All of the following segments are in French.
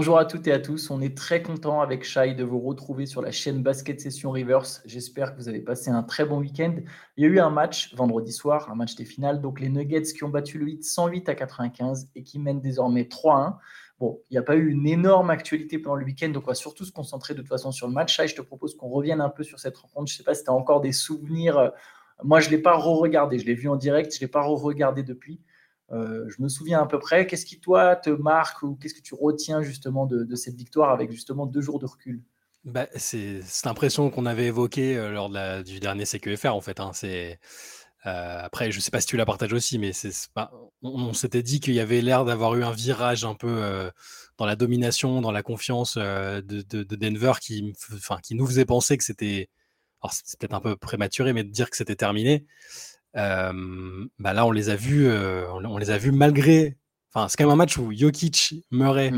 Bonjour à toutes et à tous. On est très content avec Shai de vous retrouver sur la chaîne Basket Session Reverse. J'espère que vous avez passé un très bon week-end. Il y a eu un match vendredi soir, un match des finales. Donc les Nuggets qui ont battu le 8 108 à 95 et qui mènent désormais 3-1. Bon, il n'y a pas eu une énorme actualité pendant le week-end, donc on va surtout se concentrer de toute façon sur le match. Shai, je te propose qu'on revienne un peu sur cette rencontre. Je ne sais pas si tu as encore des souvenirs. Moi, je ne l'ai pas re-regardé. Je l'ai vu en direct, je ne l'ai pas re-regardé depuis. Euh, je me souviens à peu près. Qu'est-ce qui, toi, te marque ou qu'est-ce que tu retiens justement de, cette victoire avec justement deux jours de recul? Bah, C'est l'impression qu'on avait évoquée euh, lors du dernier CQFR, en fait. Hein. Euh, après, je ne sais pas si tu la partages aussi, mais on, s'était dit qu'il y avait l'air d'avoir eu un virage un peu dans la domination, dans la confiance de, Denver qui, qui nous faisait penser que c'était. Alors, c'est peut-être un peu prématuré, mais de dire que c'était terminé bah là, on les a vus, on, les a vus malgré. Enfin, c'est quand même un match où Jokic, Murray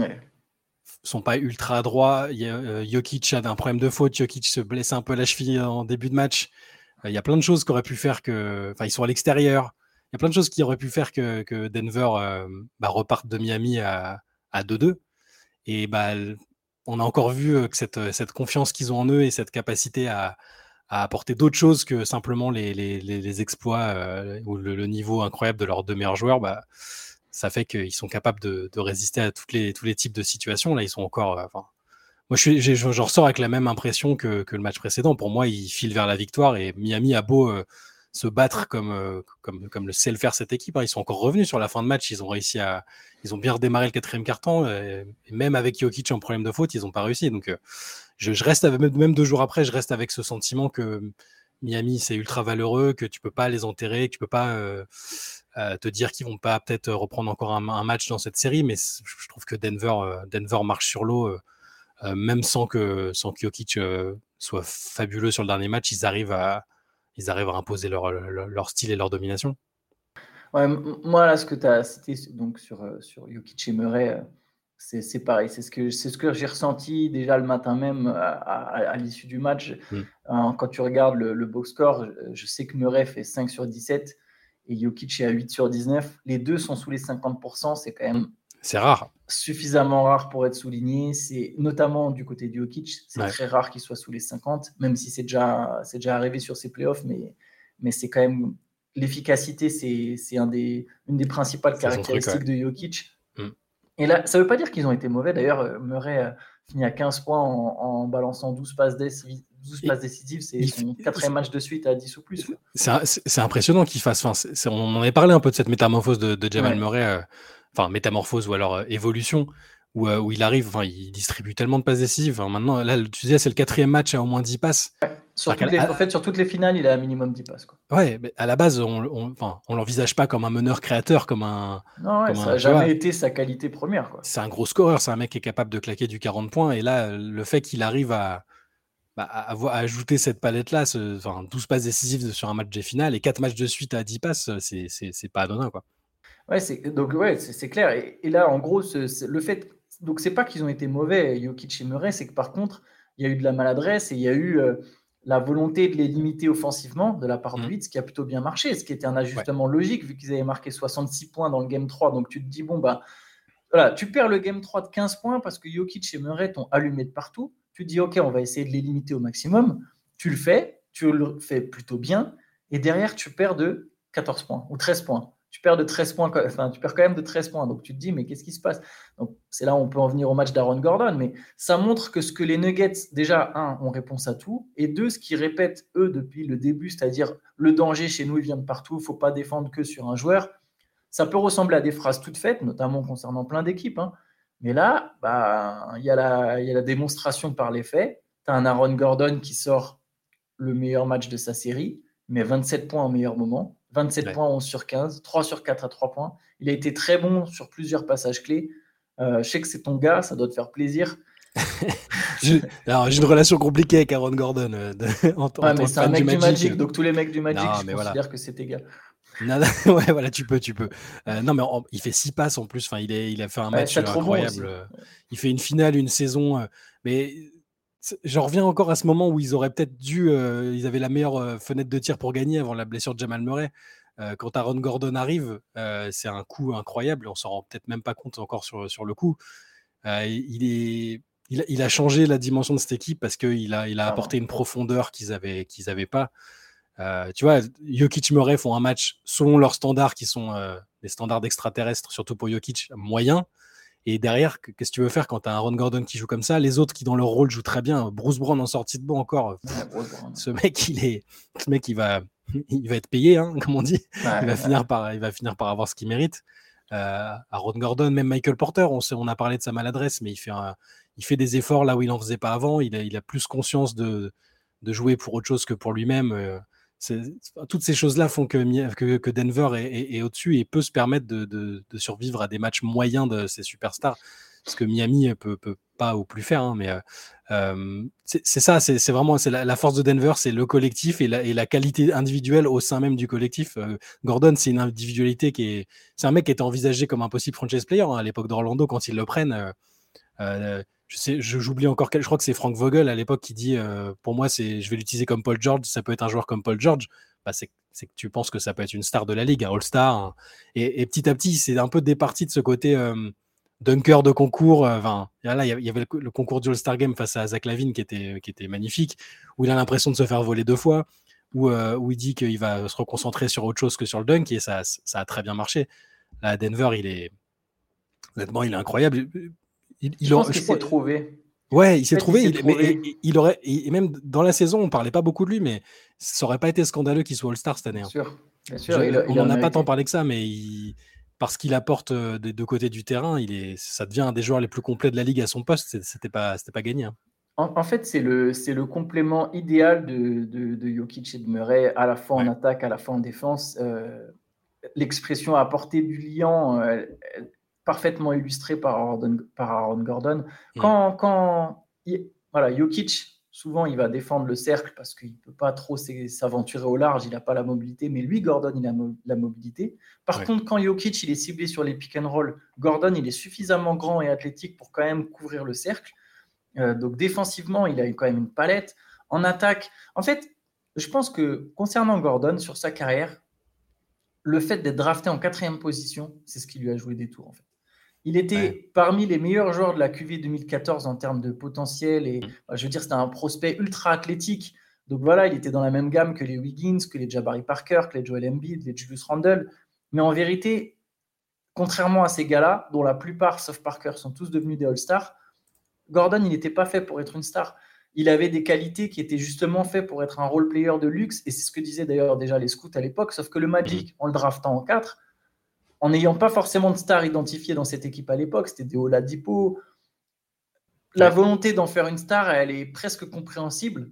sont pas ultra droits. Jokic a un problème de faute. Jokic se blesse un peu la cheville en début de match. Il y a plein de choses qui auraient pu faire que. Enfin, ils sont à l'extérieur. Il y a plein de choses qui auraient pu faire que, que Denver bah, reparte de Miami à, à 2-2. Et bah, on a encore vu que cette, cette confiance qu'ils ont en eux et cette capacité à, à apporter d'autres choses que simplement les, les, les exploits euh, ou le, niveau incroyable de leurs deux meilleurs joueurs, bah, ça fait qu'ils sont capables de, de, résister à toutes les, tous les types de situations. Là, ils sont encore. Euh, moi, je, suis, je, ressors avec la même impression que, que, le match précédent. Pour moi, ils filent vers la victoire et Miami a beau euh, se battre comme, comme, comme le sait le faire cette équipe. Hein. Ils sont encore revenus sur la fin de match. Ils ont réussi à. Ils ont bien redémarré le quatrième carton. Et même avec Jokic en problème de faute, ils n'ont pas réussi. Donc, je, reste avec, même deux jours après, je reste avec ce sentiment que Miami c'est ultra valeureux, que tu peux pas les enterrer, que tu peux pas euh, euh, te dire qu'ils vont pas peut-être reprendre encore un, match dans cette série, mais je trouve que Denver, euh, Denver marche sur l'eau, même sans que sans que Jokic soit fabuleux sur le dernier match, ils arrivent à ils arrivent à imposer leur, leur, style et leur domination. Ouais, moi là, ce que tu as cité donc sur sur Jokic et Murray c'est pareil. C'est ce que, ce que j'ai ressenti déjà le matin même à, l'issue du match. Mm. Hein, quand tu regardes le, box score, je, sais que Murray fait 5 sur 17 et Jokic est à 8 sur 19. Les deux sont sous les 50%. C'est quand même c'est rare. Suffisamment rare pour être souligné. C'est notamment du côté de Jokic. C'est très rare qu'il soit sous les 50, même si c'est déjà, déjà arrivé sur ses playoffs. Mais, mais c'est quand même l'efficacité, c'est un des, une des principales caractéristiques de Jokic. Et là, ça ne veut pas dire qu'ils ont été mauvais. D'ailleurs, euh, Murray a fini à 15 points en, balançant 12 passes, décisives. 12 passes décisives. C'est son quatrième match de suite à 10 ou plus. C'est impressionnant qu'il fasse. Enfin, on en avait parlé un peu de cette métamorphose de, Jamal Murray. Euh, enfin, métamorphose ou alors euh, évolution. Où, où, il arrive, enfin, il distribue tellement de passes décisives. maintenant, là, tu disais, c'est le quatrième match à au moins 10 passes. Sur en fait, sur toutes les finales, il a un minimum 10 passes. Quoi. Ouais, mais à la base, on on, l'envisage pas comme un meneur créateur, comme un. Non, ça n'a jamais été sa qualité première. C'est un gros scoreur, c'est un mec qui est capable de claquer du 40 points. Et là, le fait qu'il arrive à, bah, à, ajouter cette palette-là, enfin, 12 passes décisives sur un match de finale et 4 matchs de suite à 10 passes, c'est pas anodin. Quoi. Ouais, donc ouais, c'est clair. Et, là, en gros, le fait. Donc, c'est pas qu'ils ont été mauvais, Jokic et Murray, c'est que par contre, il y a eu de la maladresse et il y a eu. Euh, la volonté de les limiter offensivement de la part de Blitz, mmh. qui a plutôt bien marché, ce qui était un ajustement logique vu qu'ils avaient marqué 66 points dans le game 3. Donc tu te dis, bon, bah, voilà, tu perds le game 3 de 15 points parce que Jokic et Murray t'ont allumé de partout. Tu te dis, OK, on va essayer de les limiter au maximum. Tu le fais, tu le fais plutôt bien. Et derrière, tu perds de 14 points ou 13 points tu perds de 13 points, enfin, tu perds quand même de 13 points. Donc tu te dis, mais qu'est-ce qui se passe? Donc c'est là où on peut en venir au match d'Aaron Gordon, mais ça montre que ce que les Nuggets, déjà, un, ont réponse à tout, et deux, ce qu'ils répètent eux depuis le début, c'est-à-dire le danger chez nous, il vient de partout, il faut pas défendre que sur un joueur. Ça peut ressembler à des phrases toutes faites, notamment concernant plein d'équipes. Hein. Mais là, bah, il y, y a la démonstration par les faits. Tu as un Aaron Gordon qui sort le meilleur match de sa série, mais 27 points au meilleur moment. 27 points, 11 sur 15, 3 sur 4 à 3 points. Il a été très bon sur plusieurs passages clés. Euh, je sais que c'est ton gars, ça doit te faire plaisir. alors, j'ai une relation compliquée avec Aaron Gordon. Euh, mais c'est un mec du Magic, donc tous les mecs du Magic, je considère que c'est tes gars. ouais, voilà, tu peux, tu peux. Euh, non, mais il fait 6 passes en plus. Enfin, il, est, il a fait un match incroyable. il fait une finale, une saison. mais J'en reviens encore à ce moment où ils auraient peut-être dû, euh, ils avaient la meilleure euh, fenêtre de tir pour gagner avant la blessure de Jamal Murray. Euh, quand Aaron Gordon arrive, c'est un coup incroyable. On s'en rend peut-être même pas compte encore sur, sur le coup. il, est, il, a changé la dimension de cette équipe parce qu'il a, il a apporté une profondeur qu'ils n'avaient qu'ils avaient pas. tu vois, Jokic Murray font un match selon leurs standards qui sont les standards extraterrestres, surtout pour Jokic, moyens. Et derrière, qu'est-ce que tu veux faire quand tu as un Ron Gordon qui joue comme ça? Les autres qui, dans leur rôle, jouent très bien. Bruce Brown en sortie de banc encore. ce mec, il est, ce mec, il va, il va être payé, hein, comme on dit. il, va finir par, il va finir par avoir ce qu'il mérite. Euh, à Ron Gordon, même Michael Porter, on, sait, on a parlé de sa maladresse, mais il fait, il fait des efforts là où il n'en faisait pas avant. Il a, il a plus conscience de, de jouer pour autre chose que pour lui-même. Euh, toutes ces choses-là font que, Denver est, au-dessus et peut se permettre de, survivre à des matchs moyens de ces superstars. Ce que Miami peut, peut pas ou plus faire. Hein, mais euh, euh, c'est ça, c'est vraiment la, force de Denver, c'est le collectif et la, qualité individuelle au sein même du collectif. Euh, Gordon, c'est une individualité qui est. C'est un mec qui était envisagé comme un possible franchise player hein, à l'époque d'Orlando quand ils le prennent je j'oublie encore quel, je crois que c'est Frank Vogel à l'époque qui dit, euh, pour moi, c'est, je vais l'utiliser comme Paul George, ça peut être un joueur comme Paul George. Bah, c'est, que tu penses que ça peut être une star de la ligue, un All-Star. Et, petit à petit, c'est un peu départi de ce côté euh, dunker de concours. Euh, enfin, là, il y avait le, concours du All-Star Game face à Zach Lavine qui était, qui était magnifique, où il a l'impression de se faire voler deux fois, où, où il dit qu'il va se reconcentrer sur autre chose que sur le dunk, et ça, ça a très bien marché. Là, à Denver, il est. Honnêtement, il est incroyable il, je pense qu'il s'est trouvé. Ouais, il s'est trouvé. Il, il, aurait, et même dans la saison, on parlait pas beaucoup de lui, mais ça aurait pas été scandaleux qu'il soit All-Star cette année. Bien sûr. Bien sûr on n'en a pas tant parlé que ça, mais parce qu'il apporte euh, des deux côtés du terrain, il est, ça devient un des joueurs les plus complets de la ligue à son poste. C'était pas, c'était pas gagné. Hein. En, fait, c'est le, c'est le complément idéal de, de, de, Jokic et de Murray, à la fois en attaque, à la fois en défense. Euh, l'expression apporter du liant, euh, parfaitement illustré par Aaron, par Aaron Gordon. Mm. Quand, quand voilà, Jokic, souvent, il va défendre le cercle parce qu'il ne peut pas trop s'aventurer au large, il n'a pas la mobilité, mais lui, Gordon, il a la mobilité. Par contre, quand Jokic, il est ciblé sur les pick and roll, Gordon, il est suffisamment grand et athlétique pour quand même couvrir le cercle. Euh, donc, défensivement, il a quand même une palette. En attaque, en fait, je pense que concernant Gordon, sur sa carrière, le fait d'être drafté en quatrième position, c'est ce qui lui a joué des tours, en fait. Il était parmi les meilleurs joueurs de la QV 2014 en termes de potentiel. Et mm. bah, je veux dire, c'était un prospect ultra athlétique. Donc voilà, il était dans la même gamme que les Wiggins, que les Jabari Parker, que les Joel Embiid, les Julius Randle. Mais en vérité, contrairement à ces gars-là, dont la plupart, sauf Parker, sont tous devenus des All-Stars, Gordon, il n'était pas fait pour être une star. Il avait des qualités qui étaient justement faites pour être un role player de luxe. Et c'est ce que disaient d'ailleurs déjà les scouts à l'époque. Sauf que le Magic, mm. en le draftant en 4, en n'ayant pas forcément de stars identifiées dans cette équipe à l'époque, c'était des Oladipo. La volonté d'en faire une star, elle est presque compréhensible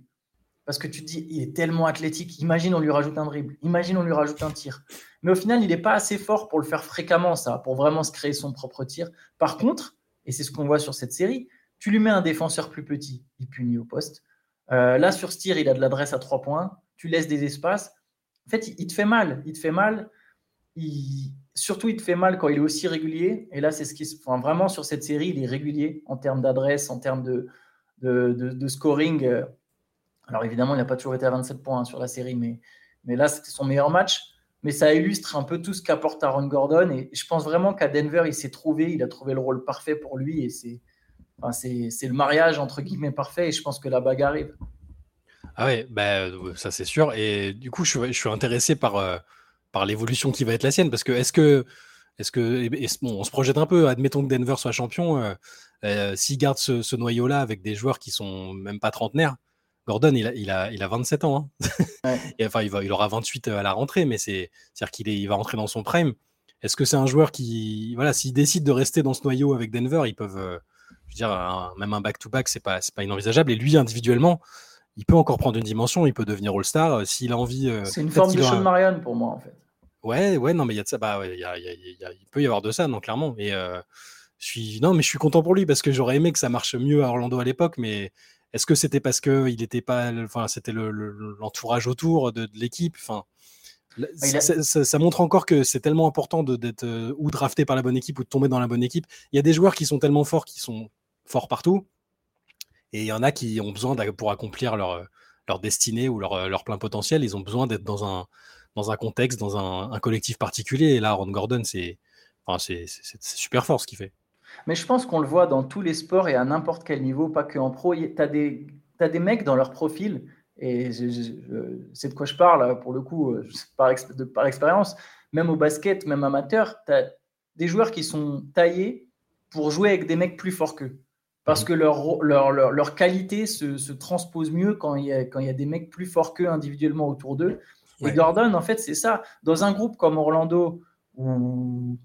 parce que tu te dis, il est tellement athlétique. Imagine, on lui rajoute un dribble. Imagine, on lui rajoute un tir. Mais au final, il n'est pas assez fort pour le faire fréquemment, ça, pour vraiment se créer son propre tir. Par contre, et c'est ce qu'on voit sur cette série, tu lui mets un défenseur plus petit, il punit au poste. Euh, là, sur ce tir, il a de l'adresse à trois points. Tu laisses des espaces. En fait, il te fait mal. Il te fait mal. Il, surtout, il te fait mal quand il est aussi régulier. Et là, c'est ce qui se. Enfin, vraiment, sur cette série, il est régulier en termes d'adresse, en termes de, de, scoring. Alors, évidemment, il n'a pas toujours été à 27 points hein, sur la série, mais, mais là, c'était son meilleur match. Mais ça illustre un peu tout ce qu'apporte Aaron Gordon. Et je pense vraiment qu'à Denver, il s'est trouvé, il a trouvé le rôle parfait pour lui. Et c'est enfin, le mariage, entre guillemets, parfait. Et je pense que la bagarre arrive. Ah ouais, bah, ça c'est sûr. Et du coup, je suis, je suis intéressé par. Euh, par l'évolution qui va être la sienne. Parce que est-ce que, est-ce que, bon, on se projette un peu. Admettons que Denver soit champion. Euh, euh, s'il garde ce, noyau-là avec des joueurs qui sont même pas trentenaires, Gordon, il a, il a, il a 27 ans. Hein. Et, enfin, il, va, il aura 28 à la rentrée, mais c'est, c'est-à-dire qu'il est, il va rentrer dans son prime. Est-ce que c'est un joueur qui, voilà, s'il décide de rester dans ce noyau avec Denver, ils peuvent, euh, je veux dire, même un back-to-back, c'est pas, c'est pas inenvisageable. Et lui, individuellement, il peut encore prendre une dimension, il peut devenir All-Star s'il a envie. c'est une forme de Sean Marion pour moi, en fait. Ouais, ouais, non, mais il y a de ça. Bah, il, y a, il peut y avoir de ça, non, clairement. Mais je suis, non, mais je suis content pour lui parce que j'aurais aimé que ça marche mieux à Orlando à l'époque. Mais est-ce que c'était parce que il était pas, enfin, c'était l'entourage autour de, l'équipe. Enfin, bah, ça, montre encore que c'est tellement important d'être ou drafté par la bonne équipe ou de tomber dans la bonne équipe. Il y a des joueurs qui sont tellement forts, qui sont forts partout, et il y en a qui ont besoin pour accomplir leur leur destinée ou leur, leur plein potentiel, ils ont besoin d'être dans un dans un contexte, dans un, collectif particulier. Et là, Ron Gordon, c'est enfin, super fort ce qu'il fait. Mais je pense qu'on le voit dans tous les sports et à n'importe quel niveau, pas que en pro. Tu as des, as des mecs dans leur profil, et c'est de quoi je parle pour le coup, euh, par, par expérience, même au basket, même amateur, tu as des joueurs qui sont taillés pour jouer avec des mecs plus forts qu'eux. Parce que leur, leur, leur, qualité se, se, transpose mieux quand il, y a, quand il y a des mecs plus forts qu'eux individuellement autour d'eux. Et Gordon, en fait, c'est ça. Dans un groupe comme Orlando, où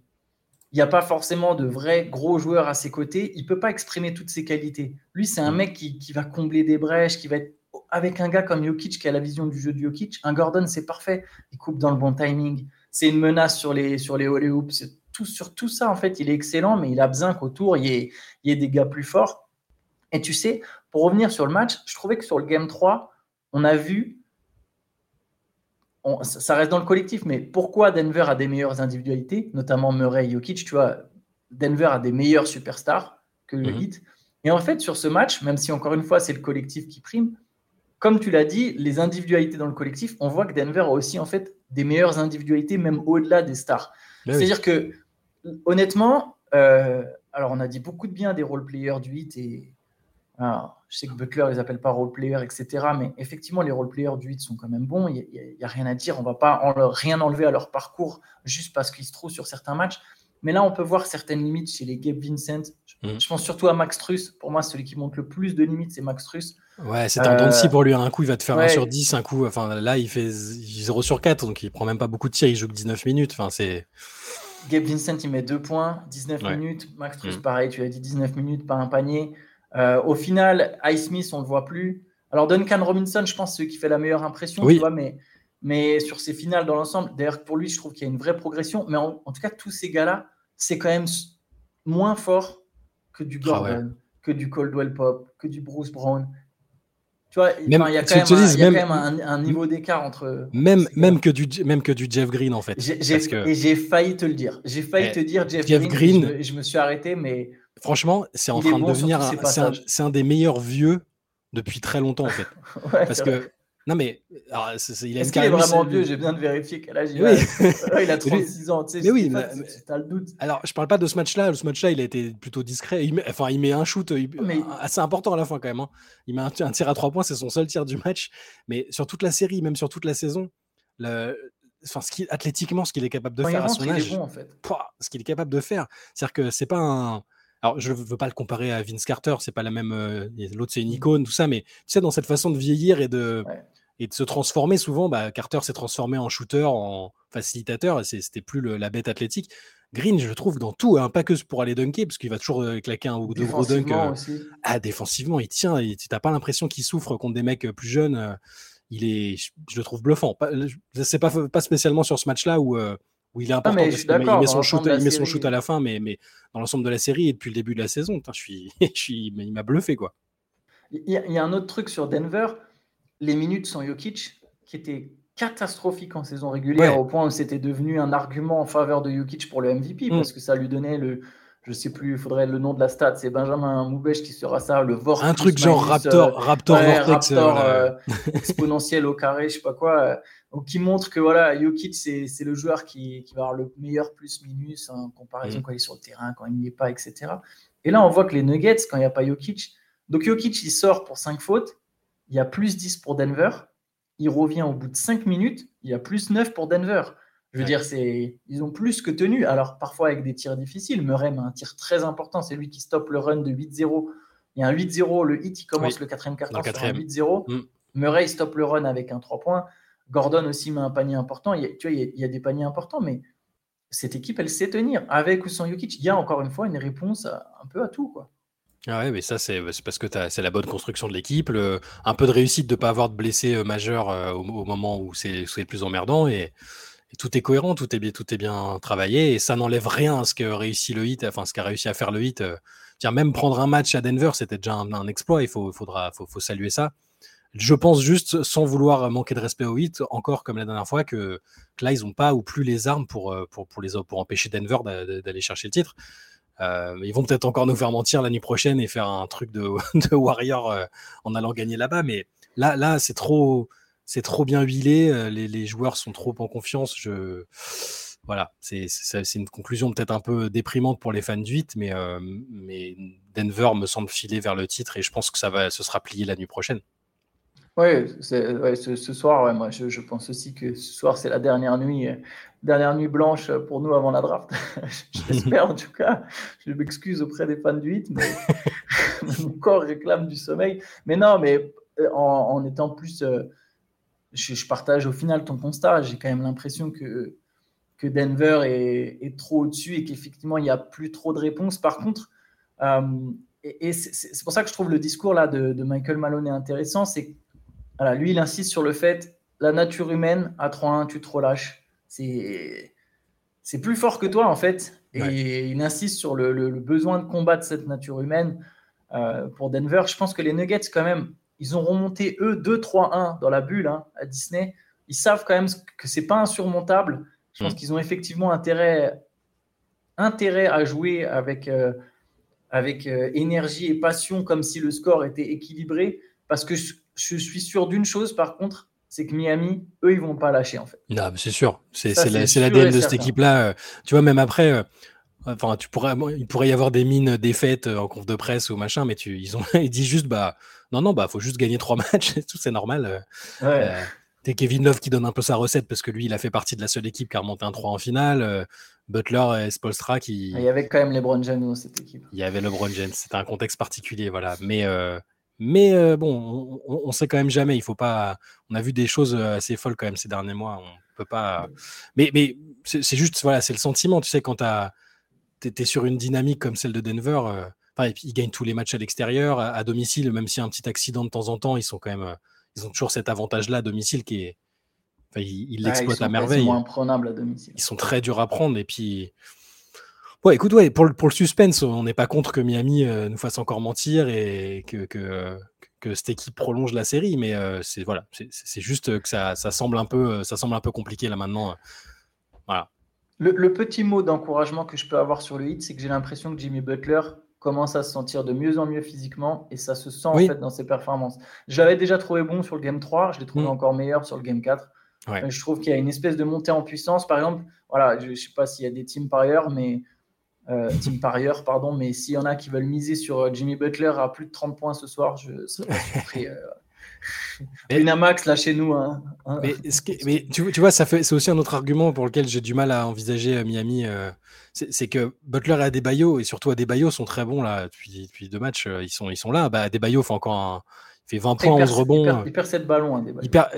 il n'y a pas forcément de vrais gros joueurs à ses côtés, il ne peut pas exprimer toutes ses qualités. Lui, c'est un mhm. mec qui, qui, va combler des brèches, qui va être avec un gars comme Jokic qui a la vision du jeu de Jokic. Un Gordon, c'est parfait. Il coupe dans le bon timing. C'est une menace sur les, sur les sur tout ça, en fait, il est excellent, mais il a besoin qu'autour, il y, ait, des gars plus forts. Et tu sais, pour revenir sur le match, je trouvais que sur le Game 3, on a vu, ça reste dans le collectif, mais pourquoi Denver a des meilleures individualités, notamment Murray et Jokic, tu vois, Denver a des meilleurs superstars que le mhm. Heat. Et en fait, sur ce match, même si encore une fois, c'est le collectif qui prime, comme tu l'as dit, les individualités dans le collectif, on voit que Denver a aussi en fait des meilleures individualités, même au-delà des stars. Ben C'est-à-dire que honnêtement, euh, alors on a dit beaucoup de bien des role-players du 8 et je sais que Butler les appelle pas role-players, etc. Mais effectivement, les role-players du 8 sont quand même bons. Il n'y a, rien à dire. On va pas rien enlever à leur parcours juste parce qu'ils se trouvent sur certains matchs. Mais là, on peut voir certaines limites chez les Gabe Vincent. Je, mhm. pense surtout à Max Truss. Pour moi, celui qui montre le plus de limites, c'est Max Truss. Ouais, c'est un euh... pour lui. Un coup, il va te faire 1 sur 10. Un coup, enfin, là, il fait 0 sur 4. Donc, il prend même pas beaucoup de tirs. Il joue que 19 minutes. Enfin, c'est. Gabe Vincent, il met deux points, 19 minutes. Max Truss, mm. pareil, tu as dit 19 minutes, pas un panier. Euh, au final, Ice Smith, on ne le voit plus. Alors, Duncan Robinson, je pense, c'est qui fait la meilleure impression, oui. tu vois, mais, mais sur ses finales dans l'ensemble, d'ailleurs, pour lui, je trouve qu'il y a une vraie progression. Mais en, tout cas, tous ces gars-là, c'est quand même moins fort que du ah Gordon, que du Coldwell Pop, que du Bruce Brown, tu vois, il y a quand même, un, niveau d'écart entre. Même, même, que du, même que du Jeff Green, en fait. Et j'ai failli te le dire. J'ai failli eh, te dire Jeff, Green. je, me, suis arrêté, mais. Franchement, c'est en train de devenir. C'est un, des meilleurs vieux depuis très longtemps, en fait. Parce que non, mais. il Est-ce qu'il est vraiment vieux? J'ai besoin de vérifier quel âge il a. il a 36 ans. Tu sais, mais oui, mais, as le doute. Alors, je parle pas de ce match-là. Ce match-là, il a été plutôt discret. Il met, enfin, il met un shoot assez important à la fin, quand même. Hein. Il met un, tir à trois points. C'est son seul tir du match. Mais sur toute la série, même sur toute la saison, le, enfin, ce qui, athlétiquement, ce qu'il est capable de faire à son âge. Bon, en fait. ce qu'il est capable de faire. C'est-à-dire que c'est pas un. Alors, je ne veux pas le comparer à Vince Carter, c'est pas la même. Euh, l'autre, c'est une mmh. icône, tout ça, mais tu sais, dans cette façon de vieillir et de, et de se transformer souvent, bah, Carter s'est transformé en shooter, en facilitateur, et c'était plus la bête athlétique. Green, je le trouve dans tout, hein, pas que pour aller dunker, parce qu'il va toujours euh, claquer un ou deux gros dunks. Euh, ah, défensivement, il tient, tu n'as pas l'impression qu'il souffre contre des mecs plus jeunes. il est, je, le trouve bluffant. C'est pas, pas spécialement sur ce match-là où, où il est important, parce qu'il met, son shoot, il met son shoot à la fin, mais, mais dans l'ensemble de la série et depuis le début de la saison, je suis, je suis, il m'a bluffé. quoi. Il y, a un autre truc sur Denver les minutes sans Jokic, qui étaient catastrophiques en saison régulière, au point où c'était devenu un argument en faveur de Jokic pour le MVP, mm. parce que ça lui donnait le, je sais plus, il faudrait le nom de la stat, c'est Benjamin Moubèche qui sera ça, le Vortex. Un truc genre Raptor, euh, Raptor, Vortex, Raptor euh, exponentiel au carré, je sais pas quoi, euh, qui montre que voilà, Jokic c'est le joueur qui, qui, va avoir le meilleur plus-minus en comparaison mm. quand il est sur le terrain, quand il n'y est pas, etc. Et là, on voit que les Nuggets, quand il n'y a pas Jokic, donc Jokic il sort pour 5 fautes, il y a plus 10 pour Denver. Il revient au bout de 5 minutes, il y a plus 9 pour Denver. Je veux dire, c'est, ils ont plus que tenu. Alors, parfois avec des tirs difficiles. Murray a un tir très important. C'est lui qui stoppe le run de 8-0. Il y a un 8-0. Le hit, il commence le quatrième quart-temps sur un 8-0. Mm. Murray stoppe le run avec un 3 points. Gordon aussi met un panier important. Il y a, tu vois, il y, a, des paniers importants, mais cette équipe, elle sait tenir. Avec ou sans Jokic, il y a encore une fois une réponse un peu à tout. Quoi. Ah ouais, mais ça, c'est parce que c'est la bonne construction de l'équipe, un peu de réussite de ne pas avoir de blessés majeurs au, moment où c'est le plus emmerdant et, tout est cohérent, tout est bien, tout est bien travaillé et ça n'enlève rien à ce que réussit le hit, enfin ce qu'a réussi à faire le hit. Tiens, même prendre un match à Denver, c'était déjà un, exploit, il faut, faudra, faut, saluer ça. Je pense juste, sans vouloir manquer de respect au hit, encore comme la dernière fois, que, là, ils n'ont pas ou plus les armes pour, pour, pour, les, pour empêcher Denver d'aller chercher le titre. Euh, ils vont peut-être encore nous faire mentir l'année prochaine et faire un truc de, Warrior euh, en allant gagner là-bas. Mais là, là c'est trop, c'est trop bien huilé. Euh, les, joueurs sont trop en confiance. Je... voilà, c'est une conclusion peut-être un peu déprimante pour les fans du 8, mais, mais Denver me semble filer vers le titre et je pense que ça va, ce sera plié la nuit prochaine. Oui, ce, ce, soir, moi je, pense aussi que ce soir c'est la dernière nuit, dernière nuit blanche pour nous avant la draft. J'espère en tout cas. Je m'excuse auprès des fans du 8, mais mon corps réclame du sommeil. Mais non, mais en, en étant plus je, partage au final ton constat. J'ai quand même l'impression que, que Denver est, trop au-dessus et qu'effectivement, il n'y a plus trop de réponses. Par contre, euh, et, c'est pour ça que je trouve le discours là de, Michael Malone intéressant, c'est voilà, lui, il insiste sur le fait la nature humaine à 3-1, tu te relâches. C'est c'est plus fort que toi en fait. Et il insiste sur le, besoin de combattre cette nature humaine euh, pour Denver. Je pense que les Nuggets, quand même, ils ont remonté, eux, 2-3-1 dans la bulle hein, à Disney. Ils savent quand même que c'est pas insurmontable. Je pense mm. qu'ils ont effectivement intérêt, intérêt à jouer avec, euh, avec euh, énergie et passion, comme si le score était équilibré. Parce que je, suis sûr d'une chose, par contre, c'est que Miami, eux, ils vont pas lâcher en fait. Non, c'est sûr. C'est l'ADN de cette équipe-là. Euh, tu vois, même après, Enfin, tu pourrais, il pourrait y avoir des mines défaites en conf de presse ou machin, mais tu, ils ont, ils disent juste, bah, non, non, bah, faut juste gagner trois matchs, tout, c'est normal. Euh, euh, t'es Kevin Love qui donne un peu sa recette parce que lui, il a fait partie de la seule équipe qui a remonté un 3 en finale. Euh, Butler et Spolstra qui. Il y avait quand même LeBron James dans cette équipe. Il y avait LeBron James. C'était un contexte particulier, voilà. Mais, mais bon, on, on, sait quand même jamais. Il faut pas. On a vu des choses assez folles quand même ces derniers mois. On peut pas. Mais, mais c'est juste, voilà, c'est le sentiment. Tu sais, quand tu es sur une dynamique comme celle de Denver ils gagnent tous les matchs à l'extérieur, à, domicile, même s'il y a un petit accident de temps en temps, ils sont quand même, euh, ils ont toujours cet avantage-là à domicile qui est, ils l'exploitent à merveille. Ils sont imprenables à domicile. Ils sont très durs à prendre et puis. Ouais, écoute, ouais, pour, le, pour le suspense, on n'est pas contre que Miami euh, nous fasse encore mentir et que, que, que, cette équipe prolonge la série, mais euh, c'est voilà, c'est juste que ça, ça, semble un peu, ça semble un peu compliqué là maintenant. Voilà. Le, le petit mot d'encouragement que je peux avoir sur le hit, c'est que j'ai l'impression que Jimmy Butler commence à se sentir de mieux en mieux physiquement et ça se sent en fait dans ses performances. Je l'avais déjà trouvé bon sur le game 3, je l'ai trouvé mm. encore meilleur sur le game 4. Je trouve qu'il y a une espèce de montée en puissance. Par exemple, voilà, je ne sais pas s'il y a des teams par ailleurs, mais euh, ailleurs, pardon, mais s'il y en a qui veulent miser sur euh, Jimmy Butler à plus de 30 points ce soir, je serais pas surpris. Euh, Winamax, là, chez nous. Hein, hein. Mais, tu, vois, ça fait, c'est aussi un autre argument pour lequel j'ai du mal à envisager euh, Miami. Euh, c'est que Butler et Adebayo, et surtout Adebayo, sont très bons là depuis, depuis deux matchs. Euh, ils sont, ils sont là. Bah, Adebayo fait encore un, fait 20 points, 11 rebonds. Il perd, 7 ballons. Hein, il, perd,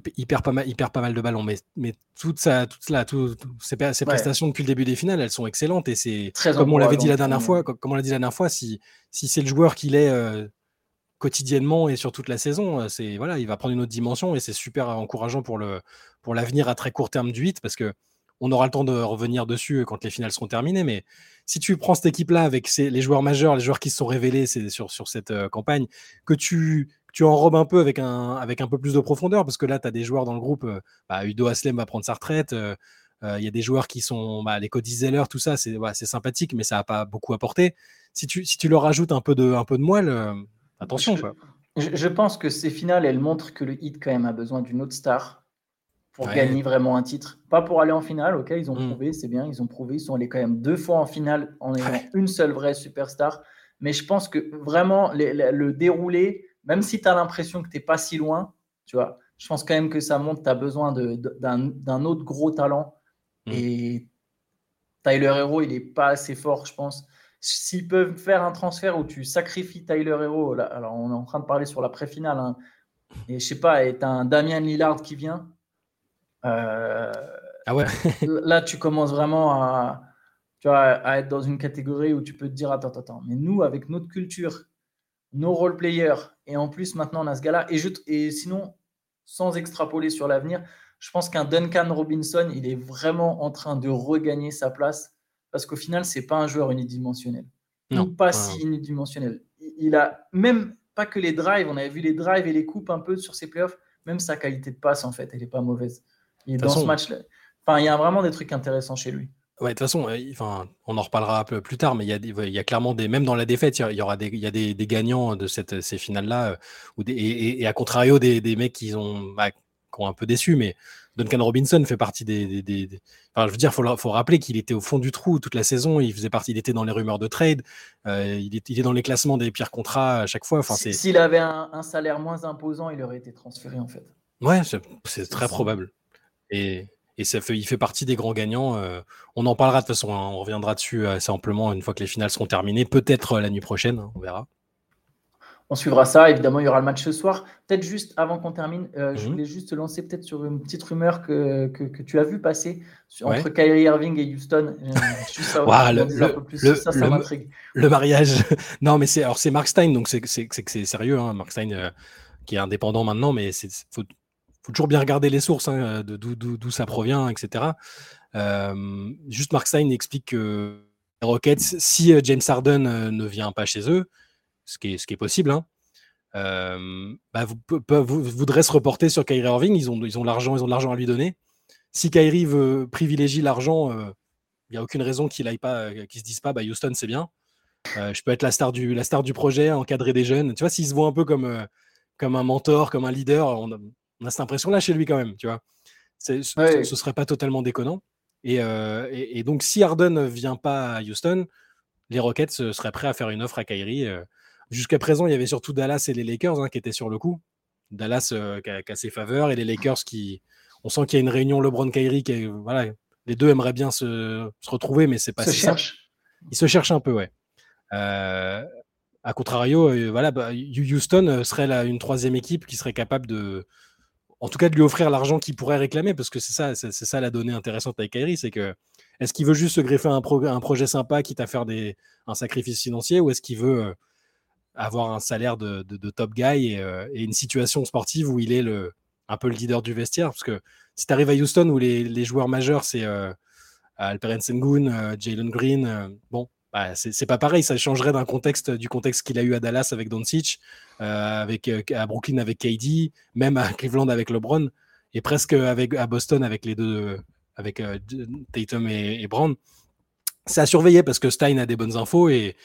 pas mal, il perd pas mal de ballons, mais, mais toute ça, toute tout, ces, prestations depuis le début des finales, elles sont excellentes et c'est comme on l'avait dit la dernière fois, comme on l'a dit la dernière fois, si, si c'est le joueur qu'il est quotidiennement et sur toute la saison. Euh, c'est voilà, il va prendre une autre dimension et c'est super encourageant pour le pour l'avenir à très court terme du 8 parce que on aura le temps de revenir dessus quand les finales seront terminées. Mais si tu prends cette équipe-là avec les joueurs majeurs, les joueurs qui se sont révélés sur, sur cette euh, campagne, que tu, tu enrobes un peu avec un, avec un peu plus de profondeur, parce que là, tu as des joueurs dans le groupe, euh, bah, Udo Aslem va prendre sa retraite, il y a des joueurs qui sont, bah, les Cody Zeller, tout ça, c'est sympathique, mais ça n'a pas beaucoup apporté. Si tu, si tu leur ajoutes un peu de, un peu de moelle, Attention. Je, je, pense que ces finales, elles montrent que le hit, quand même, a besoin d'une autre star pour gagner vraiment un titre. Pas pour aller en finale, ok, ils ont mm. prouvé, c'est bien, ils ont prouvé, ils sont allés quand même deux fois en finale en ayant une seule vraie superstar. Mais je pense que vraiment, le déroulé, même si tu as l'impression que tu n'es pas si loin, tu vois, je pense quand même que ça montre que tu as besoin d'un autre gros talent. Mm. Et Tyler Hero, il n'est pas assez fort, je pense s'ils peuvent faire un transfert où tu sacrifies Tyler Hero, là, alors on est en train de parler sur la pré-finale, hein, et je sais pas, et tu un Damien Lillard qui vient, euh, ah ouais. là tu commences vraiment à, tu vois, à être dans une catégorie où tu peux te dire attends, attends, mais nous, avec notre culture, nos role-players, et en plus maintenant on a ce gars-là, et, et sinon, sans extrapoler sur l'avenir, je pense qu'un Duncan Robinson, il est vraiment en train de regagner sa place parce qu'au final, c'est pas un joueur unidimensionnel. Non. pas si unidimensionnel. Il a même pas que les drives, on avait vu les drives et les coupes un peu sur ses playoffs, même sa qualité de passe, en fait, elle n'est pas mauvaise. Et dans ce match-là, enfin, il y a vraiment des trucs intéressants chez lui. Ouais, de toute façon, euh, enfin, on en reparlera plus tard, mais il y, a il y a clairement des, même dans la défaite, il y aura des, il y a des, gagnants de cette, ces finales-là, euh, et, et, à contrario des, des mecs qui ont, bah, ont un peu déçu, mais Duncan Robinson fait partie des. Enfin, je veux dire, il faut, faut, rappeler qu'il était au fond du trou toute la saison. Il faisait partie, il était dans les rumeurs de trade. Euh, il, est, il, est, dans les classements des pires contrats à chaque fois. Enfin, S'il avait un, salaire moins imposant, il aurait été transféré en fait. Ouais, c'est très probable. Et, et ça fait, il fait partie des grands gagnants. Euh, on en parlera de toute façon. Hein. on reviendra dessus assez amplement une fois que les finales seront terminées. Peut-être la nuit prochaine. Hein, on verra on suivra ça. Évidemment, il y aura le match ce soir. Peut-être juste avant qu'on termine, euh, je mhm. voulais juste te lancer peut-être sur une petite rumeur que, que, tu as vu passer entre Kyrie Irving et Houston. le, mariage. non, mais c'est alors c'est Mark Stein, donc c'est c'est sérieux. Hein, Mark Stein euh, qui est indépendant maintenant, mais il faut, faut, toujours bien regarder les sources hein, d'où ça provient, etc. Euh, juste Mark Stein explique que les Rockets, si James Harden ne vient pas chez eux, ce qui est, possible, vous, voudrez se reporter sur Kyrie Irving. Ils ont, ils ont l'argent, ils ont de l'argent à lui donner. Si Kyrie veut privilégier l'argent, il n'y a aucune raison qu'il aille pas, qu'il se dise pas, bah, Houston c'est bien. je peux être la star du, la star du projet, encadrer des jeunes. Tu vois, s'il se voit un peu comme, comme un mentor, comme un leader, on a, cette impression-là chez lui quand même. Tu vois, ce, ne serait pas totalement déconnant. Et, et, donc, si Harden ne vient pas à Houston, les Rockets seraient prêts à faire une offre à Kyrie. Jusqu'à présent, il y avait surtout Dallas et les Lakers hein, qui étaient sur le coup. Dallas euh, qui, a, ses faveurs et les Lakers qui. On sent qu'il y a une réunion LeBron-Kyrie qui voilà, les deux aimeraient bien se, retrouver, mais c'est pas se cherche. Ils se cherchent un peu, ouais. Euh, a contrario, euh, voilà, bah, Houston serait là une troisième équipe qui serait capable de, en tout cas, de lui offrir l'argent qu'il pourrait réclamer, parce que c'est ça, c'est, ça la donnée intéressante avec Kyrie, c'est que est-ce qu'il veut juste se greffer un, un projet sympa, quitte à faire des, un sacrifice financier, ou est-ce qu'il veut avoir un salaire de, top guy euh, et, une situation sportive où il est le, un peu le leader du vestiaire? Parce que si tu arrives à Houston où les, joueurs majeurs, c'est euh, Alperen Sengun, euh, Jalen Green, bon, bah, c'est pas pareil. Ça changerait d'un contexte, du contexte qu'il a eu à Dallas avec Doncic, avec, à Brooklyn avec KD, même à Cleveland avec LeBron, et presque avec, à Boston avec les deux, avec Tatum et, et Brown. C'est à surveiller parce que Stein a des bonnes infos et,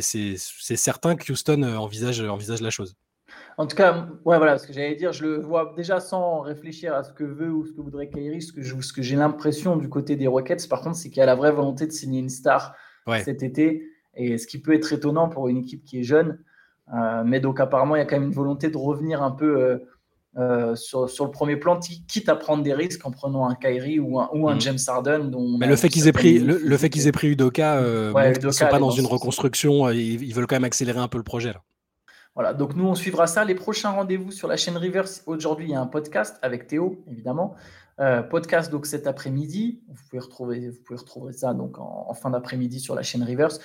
c'est certain que Houston euh, envisage, envisage la chose. En tout cas, ouais, voilà, ce que j'allais dire, je le vois déjà sans réfléchir à ce que veut ou ce que voudrait Kyrie, ce que j'ai l'impression du côté des Rockets, par contre, c'est qu'il y a la vraie volonté de signer une star cet été, et ce qui peut être étonnant pour une équipe qui est jeune. Euh, mais donc, apparemment, il y a quand même une volonté de revenir un peu euh, euh, sur, le premier plan, quitte à prendre des risques en prenant un Kyrie ou un, ou un mm. James Harden. Dont Mais le fait qu'ils aient pris le, fait qu'ils aient pris Udoka, euh, ne sont pas dans, une reconstruction. Ils, veulent quand même accélérer un peu le projet. Là. Voilà, donc nous on suivra ça. Les prochains rendez-vous sur la chaîne Rivers. Aujourd'hui, il y a un podcast avec Théo, évidemment. Euh, podcast donc cet après-midi. Vous pouvez retrouver, vous pouvez retrouver ça donc en, en fin d'après-midi sur la chaîne Rivers.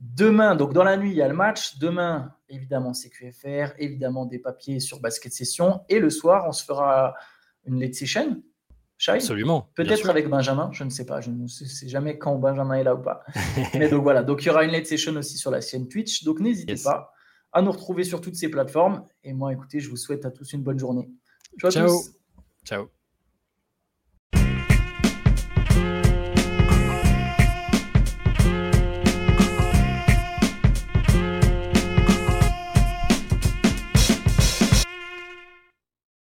Demain, donc dans la nuit, il y a le match. Demain, évidemment, CQFR, évidemment des papiers sur Basket Session. Et le soir, on se fera une late session. Absolument. Peut-être avec Benjamin, je ne sais pas. Je ne sais jamais quand Benjamin est là ou pas. Mais donc voilà, donc il y aura une late session aussi sur la chaîne Twitch. Donc n'hésitez pas à nous retrouver sur toutes ces plateformes. Et moi, écoutez, je vous souhaite à tous une bonne journée. Ciao. Ciao.